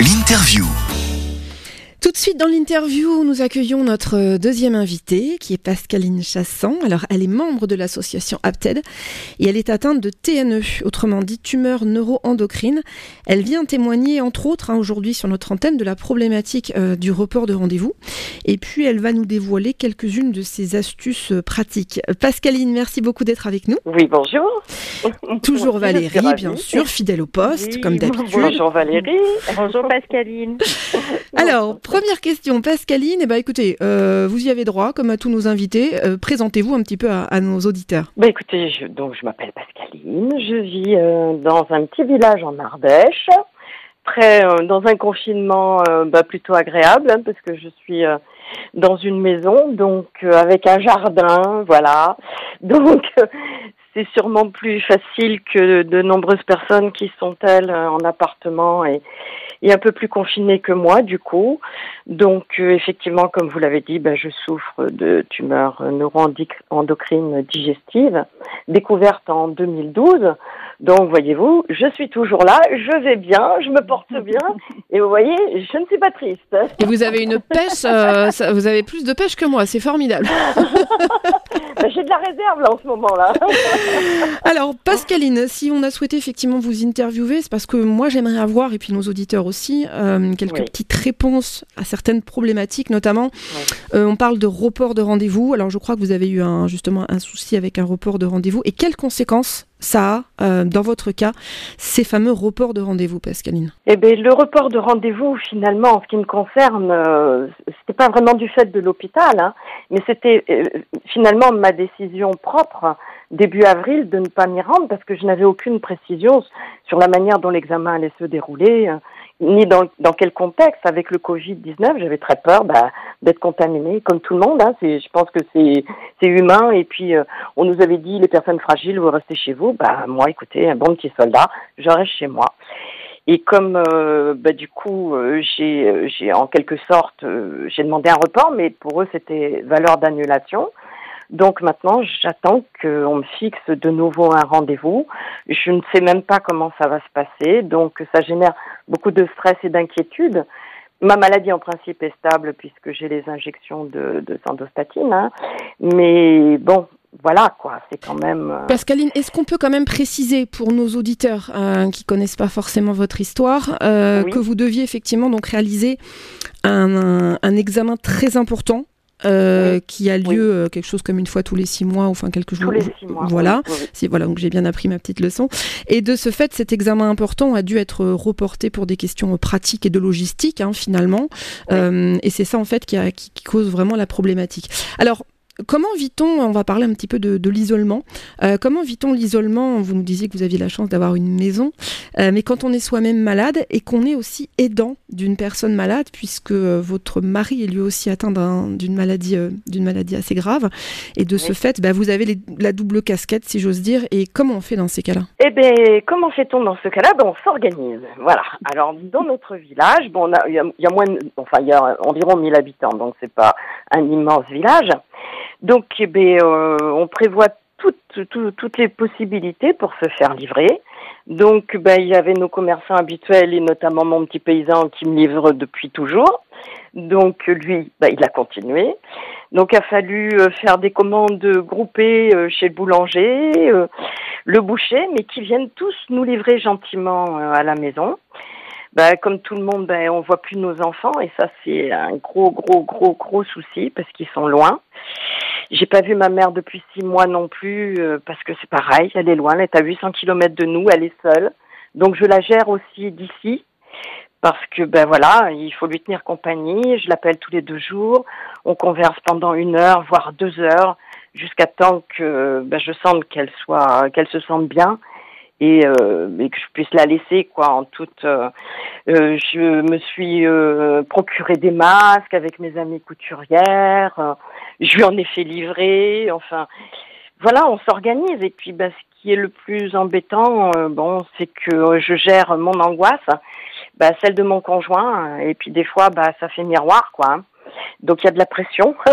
L'interview. Tout de suite dans l'interview, nous accueillons notre euh, deuxième invitée, qui est Pascaline Chassan. Alors, elle est membre de l'association APTED et elle est atteinte de TNE, autrement dit tumeur neuroendocrine. Elle vient témoigner, entre autres, hein, aujourd'hui sur notre antenne, de la problématique euh, du report de rendez-vous. Et puis, elle va nous dévoiler quelques-unes de ses astuces euh, pratiques. Pascaline, merci beaucoup d'être avec nous. Oui, bonjour. Toujours Valérie, bien sûr, fidèle au poste, comme d'habitude. Bonjour Valérie. bonjour Pascaline. Alors, première question, Pascaline. Eh ben, écoutez, euh, vous y avez droit, comme à tous nos invités. Euh, présentez-vous un petit peu à, nos auditeurs. Bah, écoutez, je, donc je m'appelle Pascaline. Je vis euh, dans un petit village en Ardèche, dans un confinement bah, plutôt agréable, hein, parce que je suis dans une maison, donc avec un jardin, voilà. Donc c'est sûrement plus facile que de nombreuses personnes qui sont elles en appartement et est un peu plus confiné que moi du coup. Donc euh, effectivement, comme vous l'avez dit, ben, je souffre de tumeurs neuroendocrines digestives, découverte en 2012. Donc, voyez-vous, je suis toujours là, je vais bien, je me porte bien, et vous voyez, je ne suis pas triste. Et vous avez une pêche, euh, vous avez plus de pêche que moi, c'est formidable. Ben, j'ai de la réserve là en ce moment-là. Alors, Pascaline, si on a souhaité effectivement vous interviewer, c'est parce que moi j'aimerais avoir, et puis nos auditeurs aussi, euh, quelques petites réponses à certaines problématiques, notamment, euh, on parle de report de rendez-vous. Alors, je crois que vous avez eu un, justement un souci avec un report de rendez-vous, et quelles conséquences ça euh, dans votre cas, ces fameux reports de rendez-vous, Pascaline Eh bien, le report de rendez-vous, finalement, en ce qui me concerne, euh, c'était pas vraiment du fait de l'hôpital, hein, mais c'était euh, finalement ma décision propre début avril de ne pas m'y rendre parce que je n'avais aucune précision sur la manière dont l'examen allait se dérouler ni dans, dans quel contexte. Avec le Covid-19, j'avais très peur bah, d'être contaminée, comme tout le monde. Hein. je pense que c'est, humain. Et puis, euh, on nous avait dit, les personnes fragiles, vous restez chez vous. Bah, moi, écoutez, un bon petit soldat, je reste chez moi. Et comme euh, bah, du coup euh, j'ai j'ai en quelque sorte j'ai demandé un report, mais pour eux c'était valeur d'annulation. Donc maintenant, j'attends qu'on me fixe de nouveau un rendez-vous. Je ne sais même pas comment ça va se passer, donc ça génère beaucoup de stress et d'inquiétude. Ma maladie en principe est stable puisque j'ai les injections de, de sandostatine, hein. mais bon, voilà quoi, c'est quand même. Euh, Pascaline, est-ce qu'on peut quand même préciser pour nos auditeurs euh, qui connaissent pas forcément votre histoire euh, que vous deviez effectivement donc réaliser un, un examen très important euh, qui a lieu euh, quelque chose comme une fois tous les six mois, enfin quelques jours. Tous les six mois. Voilà. voilà, donc j'ai bien appris ma petite leçon. Et de ce fait, cet examen important a dû être reporté pour des questions pratiques et de logistique, hein, finalement. Euh, et c'est ça en fait qui, a, qui, qui, cause vraiment la problématique. Alors, Comment vit-on, on va parler un petit peu de, l'isolement, euh, comment vit-on l'isolement? Vous nous disiez que vous aviez la chance d'avoir une maison, euh, mais quand on est soi-même malade et qu'on est aussi aidant d'une personne malade, puisque euh, votre mari est lui aussi atteint d'une maladie, d'une maladie assez grave, et de ce fait, bah, vous avez la double casquette, si j'ose dire, et comment on fait dans ces cas-là? Eh bien, comment fait-on dans ce cas-là? Ben, On s'organise, voilà. Alors, dans notre village, bon, il y, a, moins, enfin, il y a environ 1000 habitants, donc c'est pas un immense village. Donc, eh bien, euh, on prévoit toutes, toutes, les possibilités pour se faire livrer. Donc, ben, il y avait nos commerçants habituels et notamment mon petit paysan qui me livre depuis toujours. Donc, lui, ben, il a continué. Donc, il a fallu euh, faire des commandes groupées euh, chez le boulanger, le boucher, mais qui viennent tous nous livrer gentiment à la maison. Ben, comme tout le monde, ben, on voit plus nos enfants et ça, c'est un gros, gros, gros, gros souci parce qu'ils sont loin. J'ai pas vu ma mère depuis six mois non plus euh, parce que c'est pareil, elle est loin, elle est à 800 km de nous, elle est seule. Donc je la gère aussi d'ici parce que ben voilà, il faut lui tenir compagnie. Je l'appelle tous les deux jours, on converse pendant une heure, voire deux heures, jusqu'à temps que ben, je sente qu'elle soit, qu'elle se sente bien et, euh, et, que je puisse la laisser quoi en toute euh, euh je me suis euh, procuré des masques avec mes amies couturières euh, je lui en ai fait livrer enfin voilà on s'organise. Et puis bah, ce qui est le plus embêtant bon c'est que je gère mon angoisse bah, celle de mon conjoint. Et puis des fois bah ça fait miroir quoi. Donc il y a de la pression.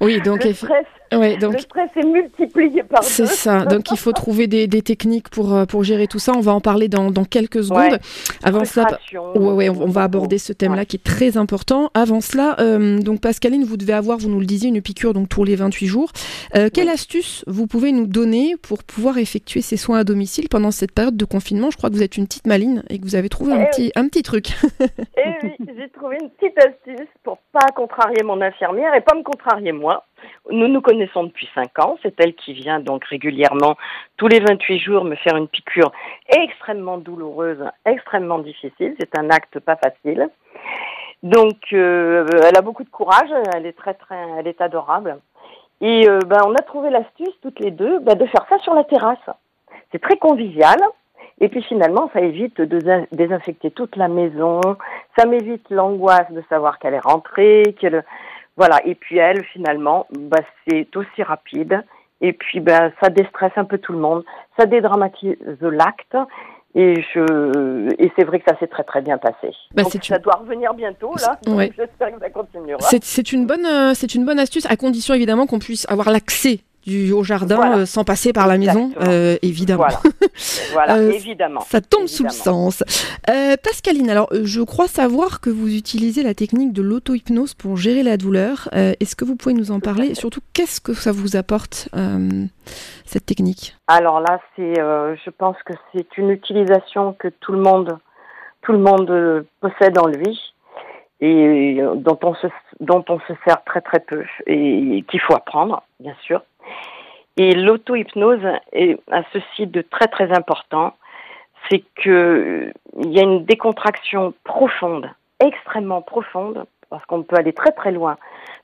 Oui donc le stress Ouais, donc... Le stress est multiplié par deux. C'est ça. Donc il faut trouver des, des, techniques pour, euh, pour gérer tout ça. On va en parler dans, dans quelques secondes. Ouais. Avant cela, ouais, ouais, on, on, va aborder ce thème-là qui est très important. Avant cela, euh, donc Pascaline, vous devez avoir, vous nous le disiez, une piqûre donc tous les 28 jours. Euh, quelle astuce vous pouvez nous donner pour pouvoir effectuer ces soins à domicile pendant cette période de confinement? Je crois que vous êtes une petite maline et que vous avez trouvé un Eh petit, un petit truc. Et oui, j'ai trouvé une petite astuce pour pas contrarier mon infirmière et pas me contrarier moi. Nous nous connaissons depuis 5 ans. C'est elle qui vient donc régulièrement, tous les 28 jours, me faire une piqûre extrêmement douloureuse, extrêmement difficile. C'est un acte pas facile. Donc, euh, elle a beaucoup de courage. Elle est très, très, elle est adorable. Et euh, ben, on a trouvé l'astuce toutes les deux ben, de faire ça sur la terrasse. C'est très convivial. Et puis finalement, ça évite de dés- désinfecter toute la maison. Ça m'évite l'angoisse de savoir qu'elle est rentrée, qu'elle, voilà. Et puis elle, finalement, bah, c'est aussi rapide. Et puis, ben, ça déstresse un peu tout le monde. Ça dédramatise l'acte. Et je, et c'est vrai que ça s'est très très bien passé. Bah, Donc, ça une- doit revenir bientôt, là. Ouais. J'espère que ça continuera. C'est c'est une bonne, euh, c'est une bonne astuce à condition évidemment qu'on puisse avoir l'accès du au jardin Voilà. euh, sans passer par la maison, euh, évidemment. Voilà. voilà, Euh, évidemment. Ça tombe sous le sens. Pascaline, alors je crois savoir que vous utilisez la technique de l'auto-hypnose pour gérer la douleur. Est-ce que vous pouvez nous en parler? Et surtout, qu'est-ce que ça vous apporte, cette technique? Alors là, c'est, je pense que c'est une utilisation que tout le monde, tout le monde possède en lui et dont on se, dont on se sert très très peu et qu'il faut apprendre, bien sûr. Et l'auto-hypnose a ceci de très très important, c'est que euh, y a une décontraction profonde, extrêmement profonde, parce qu'on peut aller très très loin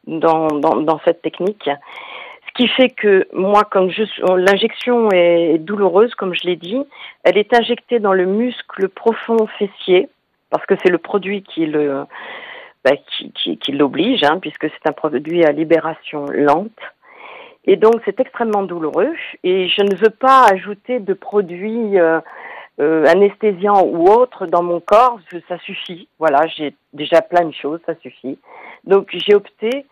dans, cette technique. Ce qui fait que moi, comme je suis- l'injection est douloureuse, comme je l'ai dit, elle est injectée dans le muscle profond fessier, parce que c'est le produit qui le bah, qui, qui, qui l'oblige, hein, puisque c'est un produit à libération lente. Et donc c'est extrêmement douloureux. Et je ne veux pas ajouter de produits euh, euh, anesthésiants ou autres dans mon corps, ça suffit. Voilà, j'ai déjà plein de choses, ça suffit. Donc j'ai opté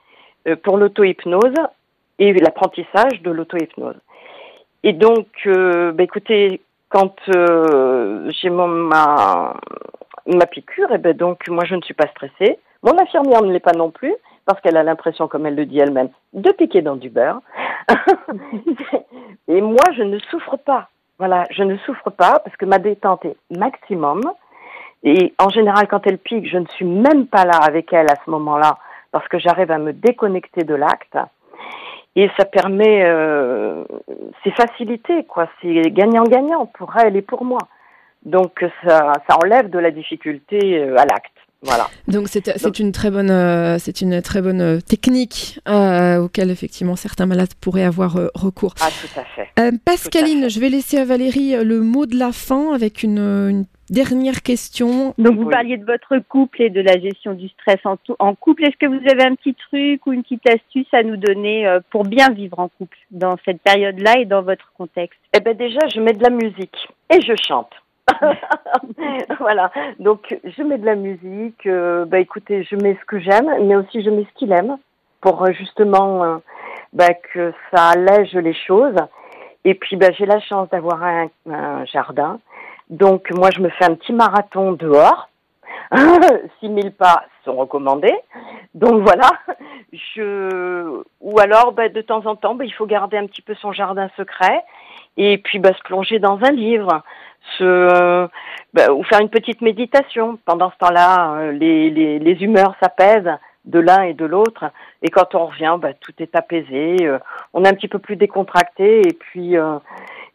euh, pour l'auto-hypnose et l'apprentissage de l'auto-hypnose. Et donc, euh, bah, écoutez, quand euh, j'ai ma ma piqûre, et ben donc moi je ne suis pas stressée. Mon infirmière ne l'est pas non plus parce qu'elle a l'impression, comme elle le dit elle-même, de piquer dans du beurre. et moi je ne souffre pas. Voilà, je ne souffre pas parce que ma détente est maximum. Et en général, quand elle pique, je ne suis même pas là avec elle à ce moment-là parce que j'arrive à me déconnecter de l'acte. Et ça permet, euh, c'est facilité, quoi. C'est gagnant-gagnant pour elle et pour moi. Donc ça, ça enlève de la difficulté euh, à l'acte. Voilà. Donc c'est c'est une très bonne, euh, c'est une très bonne euh, technique euh, auquel effectivement certains malades pourraient avoir euh, recours. Ah, tout à fait. Euh, Pascaline, fait. je vais laisser à Valérie euh, le mot de la fin avec une, une dernière question. Donc vous Oui. parliez de votre couple et de la gestion du stress en, en couple. Est-ce que vous avez un petit truc ou une petite astuce à nous donner euh, pour bien vivre en couple dans cette période-là et dans votre contexte? Eh ben déjà, je mets de la musique et je chante. voilà. Donc je mets de la musique. euh, bah écoutez, je mets ce que j'aime, mais aussi je mets ce qu'il aime pour euh, justement euh, bah, que ça allège les choses. Et puis bah, j'ai la chance d'avoir un, un jardin. Donc moi je me fais un petit marathon dehors. 6000 pas sont recommandés. Donc voilà, je ou alors bah, de temps en temps, bah, il faut garder un petit peu son jardin secret et puis bah, se plonger dans un livre, se euh, bah, ou faire une petite méditation. Pendant ce temps-là, euh, les, les, les humeurs s'apaisent de l'un et de l'autre et quand on revient, bah, tout est apaisé, euh, on est un petit peu plus décontracté et puis euh,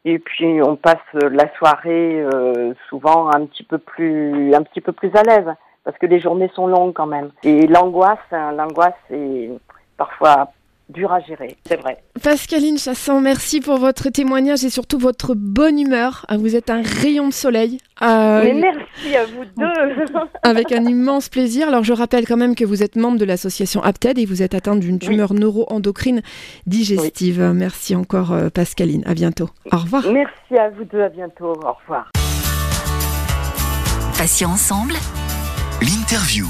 et puis on passe la soirée euh, souvent un petit peu plus un petit peu plus à l'aise parce que les journées sont longues quand même. Et l'angoisse hein, l'angoisse est parfois dure à gérer c'est vrai Pascaline Chassan, merci pour votre témoignage et surtout votre bonne humeur. Ah, Vous êtes un rayon de soleil. euh, mais merci à vous deux avec un immense plaisir. Alors je rappelle quand même que vous êtes membre de l'association APTED et vous êtes atteinte d'une tumeur neuro-endocrine digestive. Merci encore euh, Pascaline. À bientôt. Au revoir. merci à vous deux à bientôt au revoir Patients ensemble. L'interview.